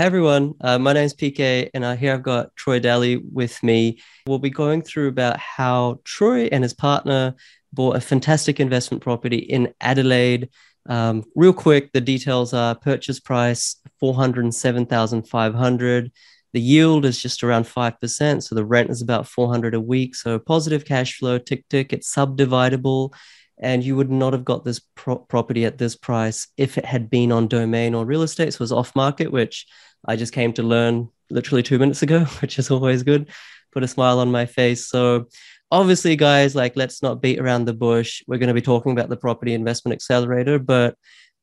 hi everyone. Uh, my name is PK, and uh, here I've got Troy Daly with me. We'll be going through about how Troy and his partner bought a fantastic investment property in Adelaide. Um, real quick, the details are purchase price four hundred seven thousand five hundred. The yield is just around five percent, so the rent is about four hundred a week. So positive cash flow, tick tick. It's subdividable and you would not have got this pro- property at this price if it had been on domain or real estate. So it was off market, which I just came to learn literally two minutes ago, which is always good. Put a smile on my face. So obviously, guys, like let's not beat around the bush. We're going to be talking about the property investment accelerator, but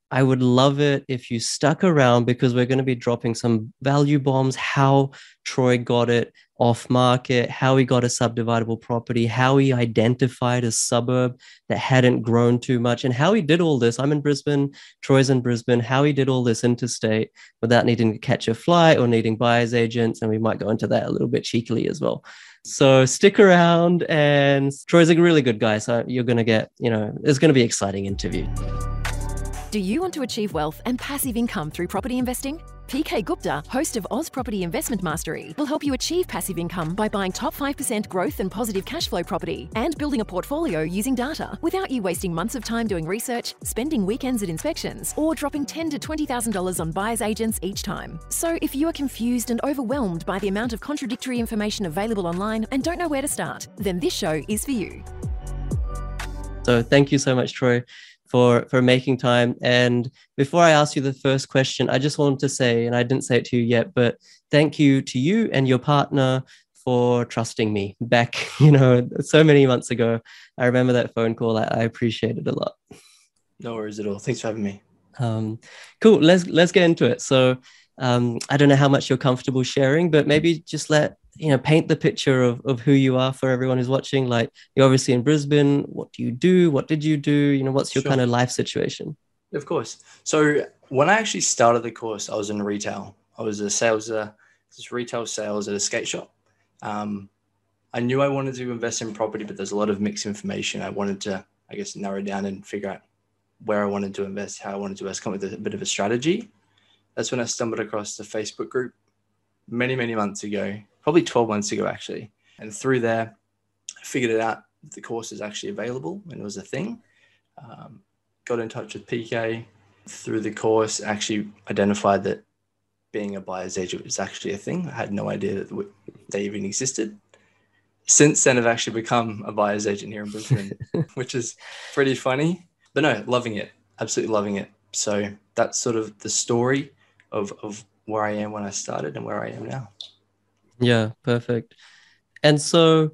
I would love it if you stuck around because we're going to be dropping some value bombs, how Troy got it off market, how he got a subdividable property, how he identified a suburb that hadn't grown too much, and how he did all this. I'm in Brisbane, Troy's in Brisbane, how he did all this interstate without needing to catch a flight or needing buyer's agents. And we might go into that a little bit cheekily as well. So stick around, and Troy's a really good guy. So you're going to get, you know, it's going to be exciting interview. Do you want to achieve wealth and passive income through property investing? PK Gupta, host of Oz Property Investment Mastery, will help you achieve passive income by buying top 5% growth and positive cash flow property and building a portfolio using data without you wasting months of time doing research, spending weekends at inspections, or dropping $10 to $20,000 on buyer's agents each time. So if you are confused and overwhelmed by the amount of contradictory information available online and don't know where to start, then this show is for you. So thank you so much, Troy for for making time. And before I ask you the first question, I just wanted to say, and I didn't say it to you yet, but thank you to you and your partner for trusting me back, you know, so many months ago. I remember that phone call. I, I appreciate it a lot. No worries at all. Thanks for having me. Um, cool. Let's let's get into it. So um, I don't know how much you're comfortable sharing, but maybe just let you know paint the picture of, of who you are for everyone who's watching. Like you're obviously in brisbane. What do you do? What did you do? You know what's your sure. kind of life situation? Of course. So when i actually started the course i was in retail. I was a sales uh, just retail sales at a skate shop. Um, i knew i wanted to invest in property but there's a lot of mixed information. I wanted to i guess narrow down and figure out where i wanted to invest how i wanted to invest come with a bit of a strategy. That's when i stumbled across the facebook group many many months ago probably 12 months ago, actually. And through there, I figured it out. The course is actually available and it was a thing. Um, got in touch with PK through the course, actually identified that being a buyer's agent was actually a thing. I had no idea that they even existed. Since then, I've actually become a buyer's agent here in Brisbane, which is pretty funny. But no, loving it, absolutely loving it. So that's sort of the story of, of where I am when I started and where I am now. Yeah, perfect. And so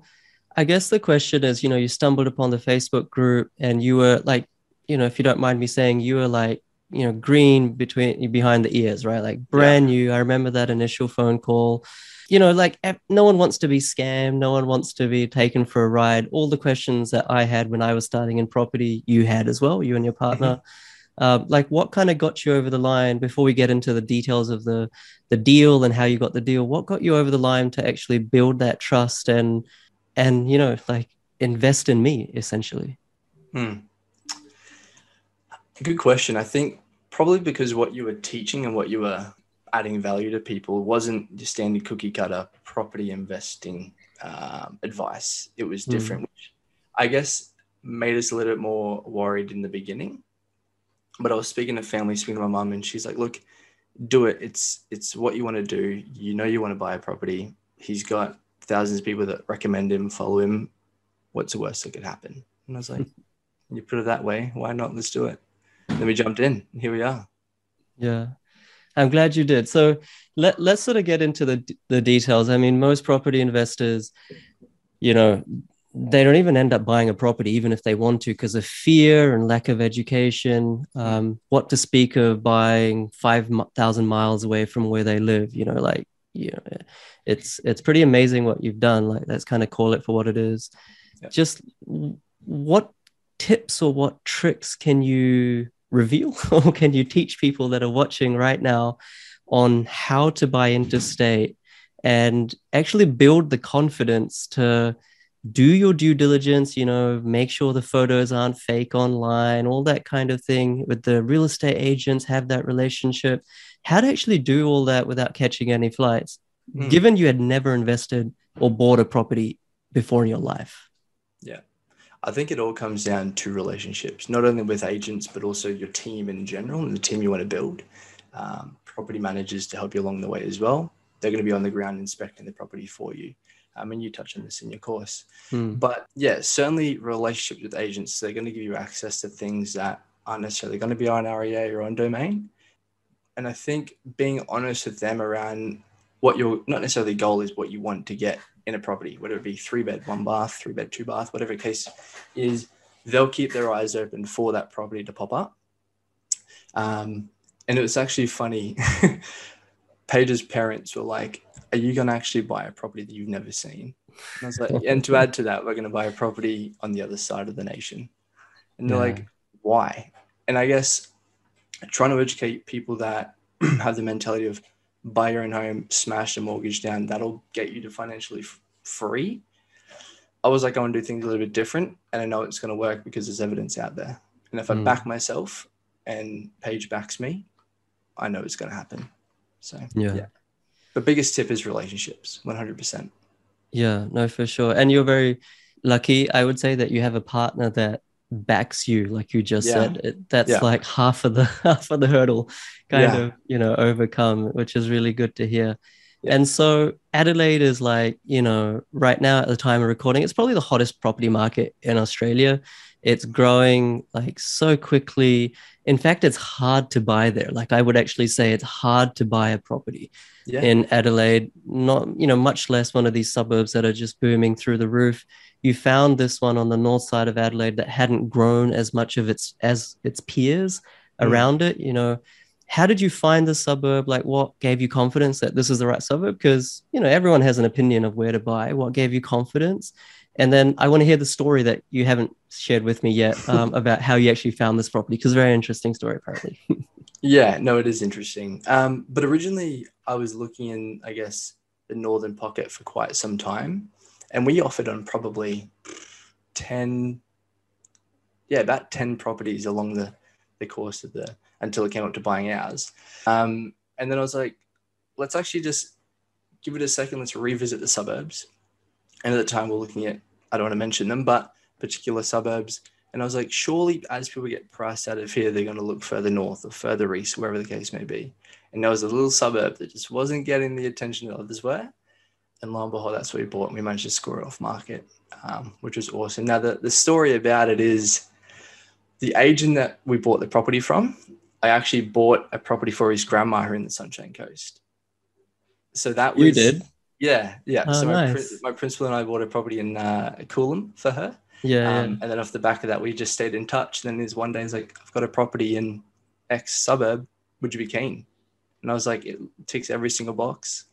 I guess the question is, you know, you stumbled upon the Facebook group and you were like, you know, if you don't mind me saying, you were like, you know, green between behind the ears, right? Like brand yeah. new. I remember that initial phone call. You know, like eh, no one wants to be scammed. No one wants to be taken for a ride. All the questions that I had when I was starting in property, you had as well, you and your mm-hmm. partner. Uh, like what kind of got you over the line before we get into the details of the the deal and how you got the deal what got you over the line to actually build that trust and and you know like invest in me essentially hmm. good question i think probably because what you were teaching and what you were adding value to people wasn't your standard cookie cutter property investing um, advice it was hmm. different mm. which i guess made us a little bit more worried in the beginning but I was speaking to family, speaking to my mum, and she's like, "Look, do it. It's it's what you want to do. You know you want to buy a property. He's got thousands of people that recommend him, follow him. What's the worst that could happen?" And I was like, "You put it that way. Why not? Let's do it." Then we jumped in. Here we are. Yeah. I'm glad you did. So let, let's sort of get into the, the details. I mean, most property investors, you know, they don't even end up buying a property, even if they want to, because of fear and lack of education. Um, what to speak of buying five thousand miles away from where they live? You know, like you know, it's it's pretty amazing what you've done. Like let's kind of call it for what it is. Yeah. Just what tips or what tricks can you reveal or can you teach people that are watching right now on how to buy interstate and actually build the confidence to do your due diligence, you know, make sure the photos aren't fake online, all that kind of thing with the real estate agents, have that relationship. how to actually do all that without catching any flights, Mm. given you had never invested or bought a property before in your life. Yeah. I think it all comes down to relationships, not only with agents, but also your team in general and the team you want to build. Um, property managers to help you along the way as well. They're going to be on the ground inspecting the property for you. I mean, you touch on this in your course. Hmm. But yeah, certainly relationships with agents, they're going to give you access to things that aren't necessarily going to be on REA or on domain. And I think being honest with them around what your not necessarily goal is, what you want to get in a property, whether it be three bed, one bath, three bed, two bath, whatever case is, they'll keep their eyes open for that property to pop up. Um, and it was actually funny. Paige's parents were like, Are you going to actually buy a property that you've never seen? And I was like, And to add to that, we're going to buy a property on the other side of the nation. And they're Yeah. like, Why? And I guess trying to educate people that have the mentality of buy your own home, smash the mortgage down, that'll get you to financially f- free. I was like, I want to do things a little bit different. And I know it's going to work because there's evidence out there. And if I Mm. back myself and Paige backs me, I know it's going to happen. So, Yeah. The biggest tip is relationships, 100%. Yeah, no, for sure. And you're very lucky, I would say, that you have a partner that backs you, like you just Yeah. said. It, that's Yeah. like half of the half of the hurdle kind Yeah. of, you know, overcome, which is really good to hear. Yeah. And so Adelaide is like, you know, right now at the time of recording, it's probably the hottest property market in Australia. It's growing like so quickly. In fact, it's hard to buy there. Like I would actually say it's hard to buy a property Yeah. in Adelaide, not, you know, much less one of these suburbs that are just booming through the roof. You found this one on the north side of Adelaide that hadn't grown as much of its as its peers Mm. around it. You know, how did you find the suburb? Like, what gave you confidence that this is the right suburb? Because you know, everyone has an opinion of where to buy. What gave you confidence? And then I want to hear the story that you haven't shared with me yet um, about how you actually found this property, because very interesting story apparently. Yeah, no, it is interesting. Um, but originally, I was looking in, I guess, the northern pocket for quite some time, and we offered on probably ten, yeah, about ten properties along the the course of the until it came up to buying ours. Um, and then I was like, let's actually just give it a second. Let's revisit the suburbs. And at the time, we're looking at I don't want to mention them, but particular suburbs. And I was like, surely as people get priced out of here, they're going to look further north or further east, wherever the case may be. And there was a little suburb that just wasn't getting the attention that others were. And lo and behold, that's what we bought. And we managed to score it off market, um, which was awesome. Now, the, the story about it is the agent that we bought the property from, I actually bought a property for his grandma in the Sunshine Coast. So that was. You did? Yeah, yeah. Oh, so my, nice. my principal and I bought a property in uh, Coolum for her. Yeah. Um, and then off the back of that, we just stayed in touch. And then there's one day, he's like, I've got a property in X suburb. Would you be keen? And I was like, it ticks every single box.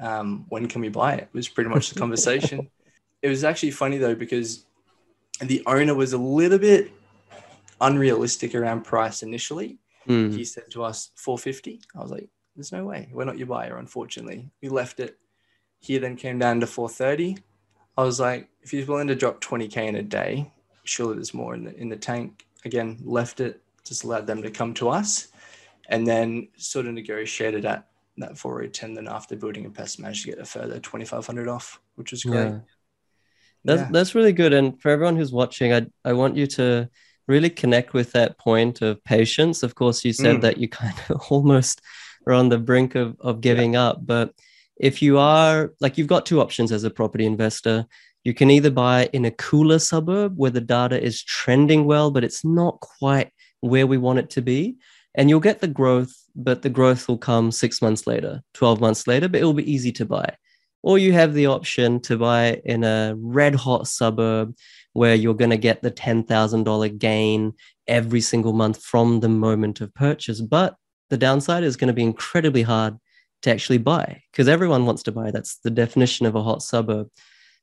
Um, when can we buy it? Was pretty much the conversation. it was actually funny though, because the owner was a little bit unrealistic around price initially. Mm. He said to us 450. I was like, there's no way. We're not your buyer, unfortunately. We left it. He then came down to 430. I was like, if he's willing to drop 20k in a day, surely there's more in the in the tank. Again, left it, just allowed them to come to us, and then sort of negotiated at that 410. Then after building a pest, managed to get a further 2500 off, which was great. Yeah. That's Yeah. that's really good. And for everyone who's watching, I I want you to really connect with that point of patience. Of course, you said Mm. that you kind of almost are on the brink of of giving up, but if you are like you've got two options as a property investor. You can either buy in a cooler suburb where the data is trending well, but it's not quite where we want it to be. And you'll get the growth, but the growth will come six months later, 12 months later, but it will be easy to buy or you have the option to buy in a red hot suburb where you're going to get the $10,000 gain every single month from the moment of purchase. But the downside is going to be incredibly hard to actually buy because everyone wants to buy. That's the definition of a hot suburb.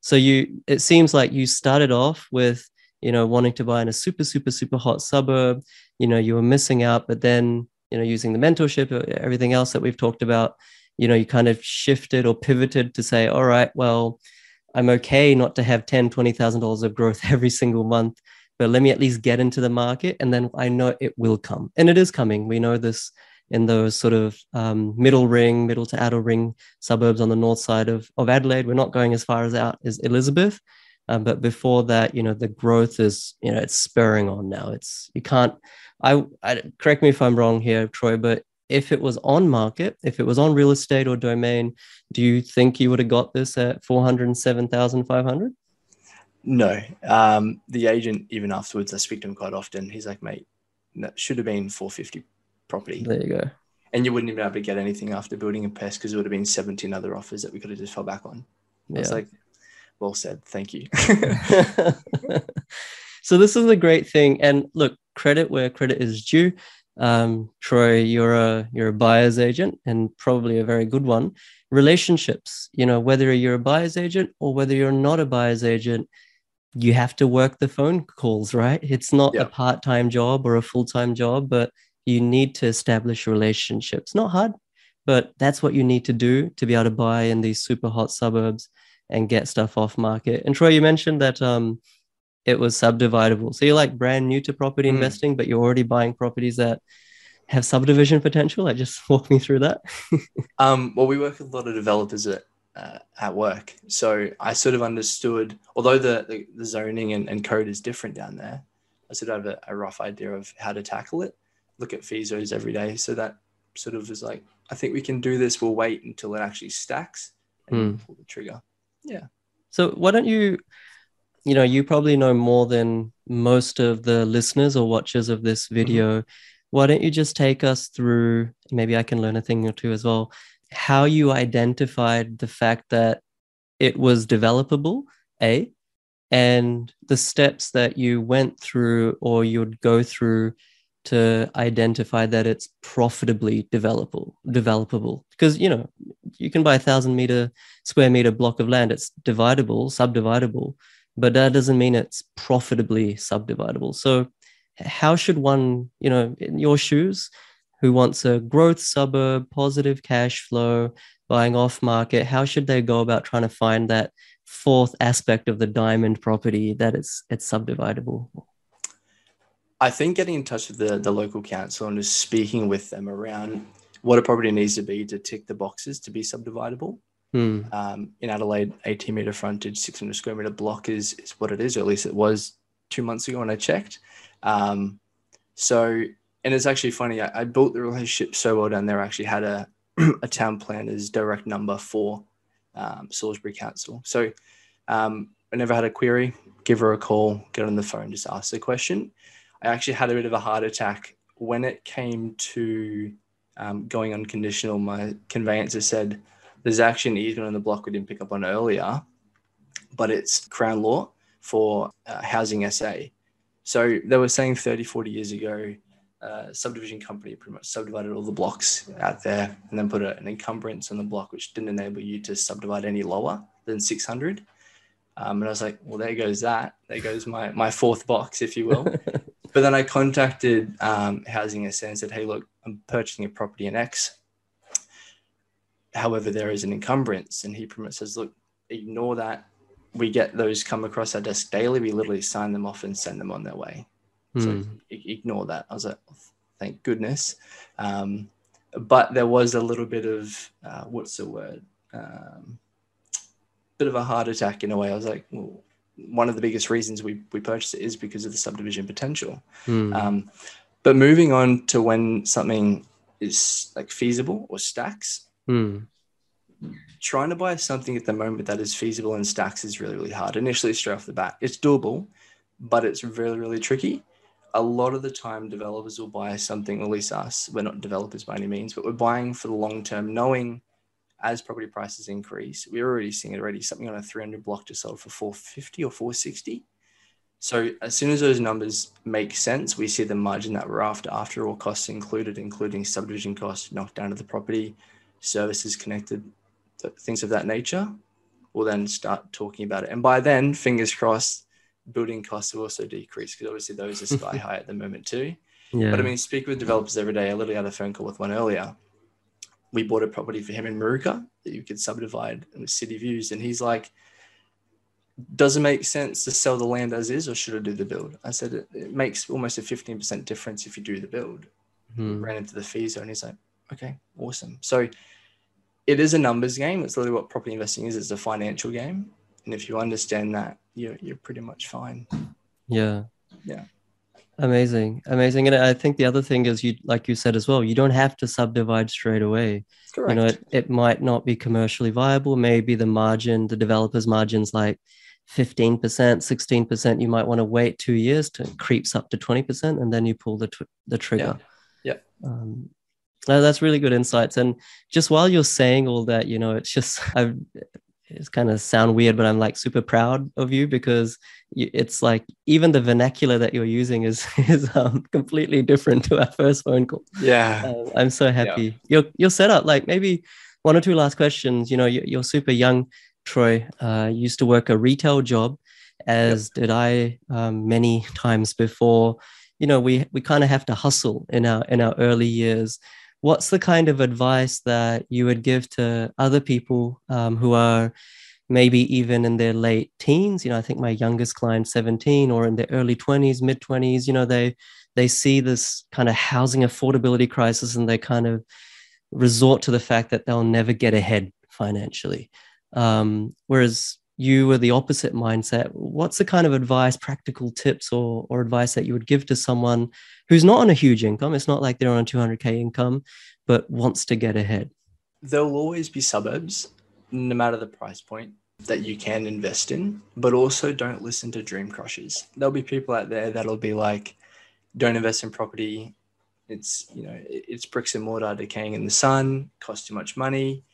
So you, it seems like you started off with, you know, wanting to buy in a super, super, super hot suburb. You know, you were missing out, but then, you know, using the mentorship, uh, everything else that we've talked about, you know, you kind of shifted or pivoted to say, all right, well, I'm okay not to have ten, twenty thousand dollars of growth every single month, but let me at least get into the market, and then I know it will come, and it is coming. We know this in those sort of um, middle ring, middle to outer ring suburbs on the north side of, of Adelaide. We're not going as far as out as Elizabeth. Um, but before that, you know, the growth is, you know, it's spurring on now. It's, you can't, I, I correct me if I'm wrong here, Troy, but if it was on market, if it was on real estate or domain, do you think you would have got this at 407,500? No. Um, the agent, even afterwards, I speak to him quite often. He's like, mate, that should have been 450 property. There you go. And you wouldn't even be able to get anything after building a pest because it would have been 17 other offers that we could have just fell back on. Yeah. It's like, well said. Thank you. so this is a great thing. And look, credit where credit is due. Um, Troy, you're a you're a buyer's agent and probably a very good one. Relationships, you know, whether you're a buyer's agent or whether you're not a buyer's agent, you have to work the phone calls, right? It's not a part-time job or a full-time job, but you need to establish relationships. Not hard, but that's what you need to do to be able to buy in these super hot suburbs and get stuff off market. And Troy, you mentioned that um, it was subdividable. So you're like brand new to property mm. investing, but you're already buying properties that have subdivision potential. Like just walk me through that. um, well, we work with a lot of developers at uh, at work, so I sort of understood. Although the the, the zoning and, and, code is different down there, I sort of have a, a, rough idea of how to tackle it. Look at feasos every day, so that sort of is like, I think we can do this. We'll wait until it actually stacks and mm. pull the trigger. Yeah. So why don't you you know, you probably know more than most of the listeners or watchers of this mm-hmm. video. Mm-hmm. Why don't you just take us through? Maybe I can learn a thing or two as well. How you identified the fact that it was developable, A, and the steps that you went through or you'd go through to identify that it's profitably developable developable because you know you can buy a thousand meter square meter block of land it's dividable subdividable but that doesn't mean it's profitably subdividable. So, how should one, you know, in your shoes, who wants a growth suburb, positive cash flow, buying off market, how should they go about trying to find that fourth aspect of the diamond property that it's it's subdividable? I think getting in touch with the, the local council and just speaking with them around what a property needs to be to tick the boxes to be subdividable Hmm. Um, in Adelaide, 18 meter frontage, 600 square meter block is, is what it is, or at least it was two months ago when I checked. Um, so, and it's actually funny, I, I, built the relationship so well down there. I actually had a, a town planner's direct number for um, Salisbury Council. So, um, I never had a query, give her a call, get on the phone, just ask the question. I actually had a bit of a heart attack when it came to um, going unconditional. My conveyancer said, there's actually an easement on the block we didn't pick up on earlier, but it's Crown law for uh, housing SA. So they were saying 30, 40 years ago, uh, subdivision company pretty much subdivided all the blocks out there and then put a, an encumbrance on the block, which didn't enable you to subdivide any lower than 600. Um, and I was like, well, there goes that. There goes my, my fourth box, if you will. but then I contacted um, Housing SA and said, hey, look, I'm purchasing a property in X. However, there is an encumbrance, and he pretty much says, look, ignore that. We get those come across our desk daily. We literally sign them off and send them on their way. Mm. So hmm. ignore that. I was like, thank goodness. Um, but there was a little bit of uh, what's the word? Um, bit of a heart attack in a way. I was like, well, one of the biggest reasons we we purchased it is because of the subdivision potential. Mm. Um, but moving on to when something is like feasible or stacks, Hmm. Trying to buy something at the moment that is feasible in stacks is really, really hard. Initially, straight off the bat, it's doable, but it's really, really tricky. A lot of the time, developers will buy something, at least us, we're not developers by any means, but we're buying for the long term, knowing as property prices increase, we're already seeing it already, something on a 300 block to sell for 450 or 460. So as soon as those numbers make sense, we see the margin that we're after, after all costs included, including subdivision costs, knocked down to the property, services connected, things of that nature, we'll then start talking about it. And by then, fingers crossed, building costs will also decrease because obviously those are sky high at the moment too. Yeah. But I mean, speak with developers every day. I literally had a phone call with one earlier. We bought a property for him in Moorooka that you could subdivide with city views. And he's like, does it make sense to sell the land as is or should I do the build? I said, it, it makes almost a 15% difference if you do the build. Hmm. ran into the feaso. He's like, okay, awesome. So it is a numbers game. It's literally what property investing is. It's a financial game. And if you understand that, you're, you're pretty much fine. Yeah. Yeah. Amazing. Amazing. And I think the other thing is you like you said as well, you don't have to subdivide straight away. Correct. You know, it, it might not be commercially viable. Maybe the margin, the developer's margin's like 15%, 16%. You might want to wait two years to creeps up to 20% and then you pull the, tw- the trigger. Yeah. Um, no, that's really good insights. And just while you're saying all that, you know, it's just, I've, it's kind of sound weird, but I'm like super proud of you because you, it's like even the vernacular that you're using is is um, completely different to our first phone call. yeah. Uh, I'm so happy. You're you're set up. Like maybe one or two last questions. You know, you're, you're super young, Troy. Uh, used to work a retail job, as did I um, many times before. You know, we we kind of have to hustle in our in our early years. What's the kind of advice that you would give to other people um, who are maybe even in their late teens? You know, I think my youngest client, 17, or in their early 20s, mid 20s. You know, they they see this kind of housing affordability crisis and they kind of resort to the fact that they'll never get ahead financially. Um, whereas you were the opposite mindset. What's the kind of advice, practical tips, or, or advice that you would give to someone who's not on a huge income? It's not like they're on a 200K income, but wants to get ahead. There'll always be suburbs, no matter the price point, that you can invest in, but also don't listen to dream crushers. There'll be people out there that'll be like, don't invest in property. It's, you know, it's bricks and mortar decaying in the sun, costs too much money.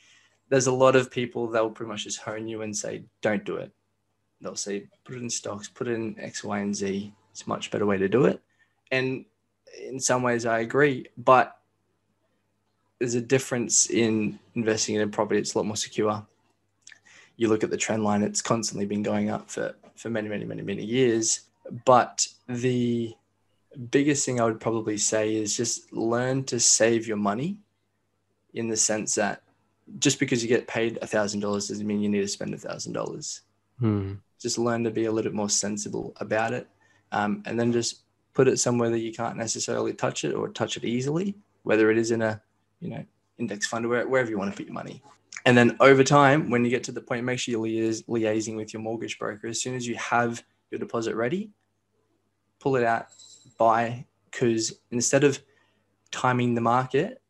There's a lot of people that will pretty much just hone you and say, don't do it. They'll say, put it in stocks, put it in X, Y, and Z. It's a much better way to do it. And in some ways, I agree. But there's a difference in investing in a property. It's a lot more secure. You look at the trend line; it's constantly been going up for for many, many, many, many years. But the biggest thing I would probably say is just learn to save your money, in the sense that just because you get paid a thousand dollars doesn't mean you need to spend a thousand dollars. Hmm. Just learn to be a little bit more sensible about it, um, and then just put it somewhere that you can't necessarily touch it or touch it easily, whether it is in a you know, index fund, where, wherever you want to put your money. And then over time, when you get to the point, make sure you're liais- liaising with your mortgage broker. As soon as you have your deposit ready, pull it out, buy, because instead of timing the market,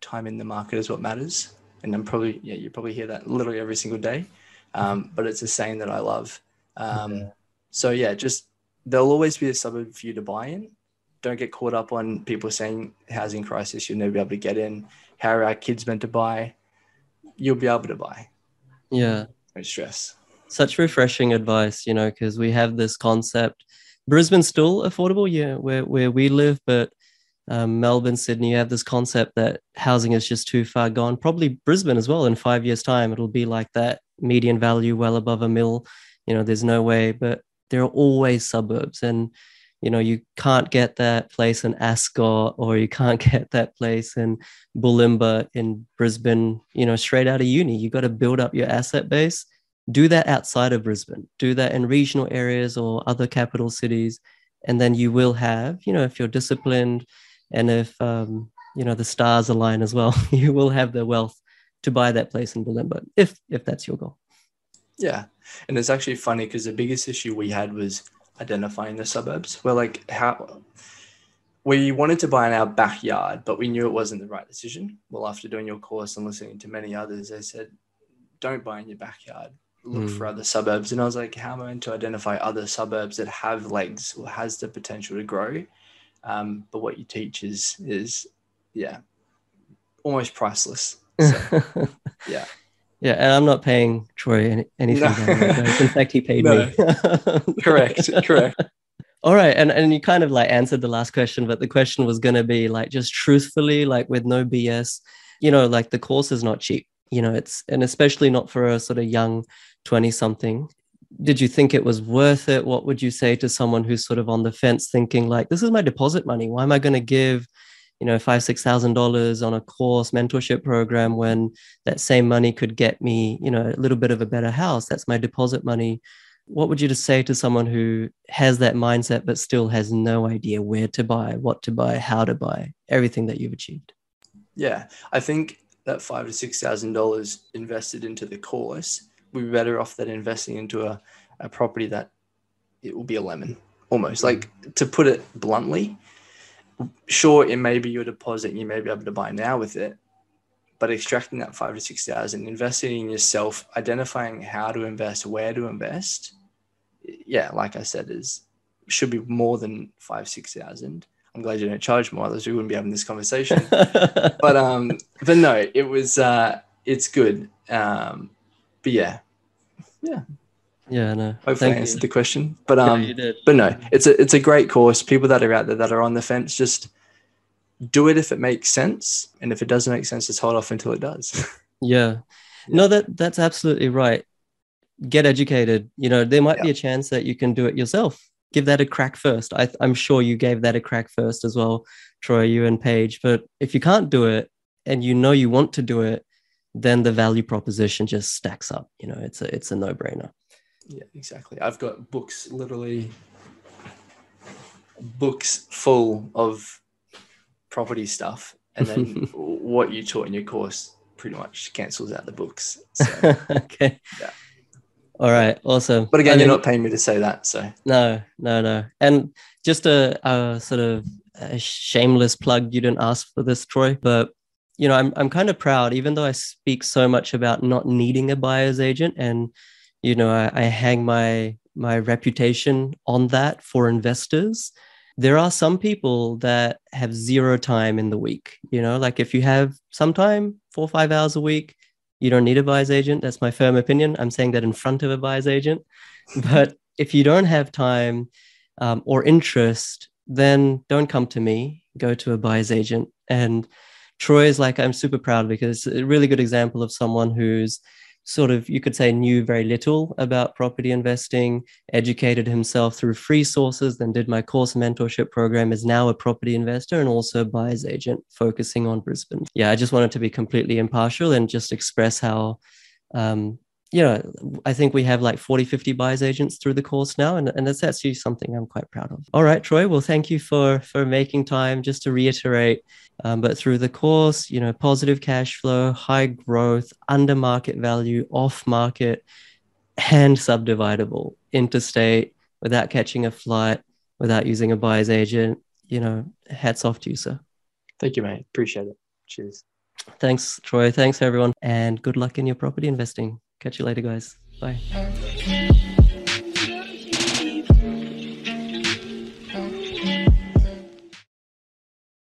timing the market is what matters. And I'm probably, yeah, you probably hear that literally every single day. Um, but it's a saying that I love. Um, Yeah. So yeah, just there'll always be a suburb for you to buy in don't get caught up on people saying housing crisis, you'll never be able to get in. How are our kids meant to buy? You'll be able to buy. Yeah. No stress. Such refreshing advice, you know, because we have this concept. Brisbane's still affordable, yeah, where, where we live, but um, Melbourne, Sydney, you have this concept that housing is just too far gone. Probably Brisbane as well. In five years' time, it'll be like that median value well above a mil. You know, there's no way, but there are always suburbs. And you know you can't get that place in ascot or you can't get that place in bulimba in brisbane you know straight out of uni you've got to build up your asset base do that outside of brisbane do that in regional areas or other capital cities and then you will have you know if you're disciplined and if um, you know the stars align as well you will have the wealth to buy that place in bulimba if if that's your goal Yeah. And it's actually funny because the biggest issue we had was identifying the suburbs. We're like, how we wanted to buy in our backyard, but we knew it wasn't the right decision. Well, after doing your course and listening to many others, they said, don't buy in your backyard. Look Mm. for other suburbs. And I was like, how am I going to identify other suburbs that have legs or has the potential to grow? Um, but what you teach is is yeah, almost priceless. So, yeah. Yeah, and I'm not paying Troy any, anything. No. down there, guys. In fact, he paid No. me. Correct. Correct. All right, and and you kind of like answered the last question, but the question was going to be like just truthfully, like with no BS. You know, like the course is not cheap. You know, it's and especially not for a sort of young twenty something. Did you think it was worth it? What would you say to someone who's sort of on the fence, thinking like, "This is my deposit money. Why am I going to give?" you know five six thousand dollars on a course mentorship program when that same money could get me you know a little bit of a better house that's my deposit money what would you just say to someone who has that mindset but still has no idea where to buy, what to buy, how to buy, everything that you've achieved? Yeah, I think that five to six thousand dollars invested into the course would be better off than investing into a, a property that it will be a lemon almost. Like to put it bluntly, sure, it may be your deposit, you may be able to buy now with it, but extracting that five to six thousand, investing in yourself, identifying how to invest, where to invest, yeah, like I said, is should be more than five, six thousand. I'm glad you don't charge more, otherwise we wouldn't be having this conversation. but um, but no, it was uh, it's good. Um, but yeah, yeah, yeah, no. Hopefully, Thank I answered you. the question. But um, yeah, you did. but no, it's a it's a great course. People that are out there that are on the fence, just do it if it makes sense, and if it doesn't make sense, just hold off until it does. Yeah. No, that that's absolutely right. Get educated. You know, there might be a chance that you can do it yourself. Give that a crack first. I, I'm sure you gave that a crack first as well, Troy, you and Paige. But if you can't do it and you know you want to do it, then the value proposition just stacks up. You know, it's a it's a no brainer. yeah, exactly. I've got books, literally books full of property stuff, and then what you taught in your course pretty much cancels out the books. So, okay. Yeah. All right. Awesome. but again, I you're not paying me to say that, so No, no, no. And just a, a sort of a shameless plug. You didn't ask for this, Troy, but you know, I'm I'm kind of proud, even though I speak so much about not needing a buyer's agent, and you know, I, I hang my my reputation on that for investors. There are some people that have zero time in the week. You know, like if you have some time, four or five hours a week, you don't need a buyer's agent. That's my firm opinion. I'm saying that in front of a buyer's agent. But if you don't have time um, or interest, then don't come to me. Go to a buyer's agent. And Troy is like, I'm super proud because it's a really good example of someone who's sort of, you could say, knew very little about property investing, educated himself through free sources, then did my course mentorship program, is now a property investor and also a buyer's agent focusing on Brisbane. Yeah, I just wanted to be completely impartial and just express how um, you know, I think we have like 40, 50 buyers agents through the course now. And, and that's actually something I'm quite proud of. All right, Troy. Well, thank you for for making time just to reiterate. Um, but through the course, you know, positive cash flow, high growth, under market value, off market, and subdividable, interstate without catching a flight, without using a buyer's agent. You know, hats off to you, sir. thank you, mate. Appreciate it. Cheers. Thanks, Troy. Thanks, everyone. And good luck in your property investing. Catch you later, guys. Bye.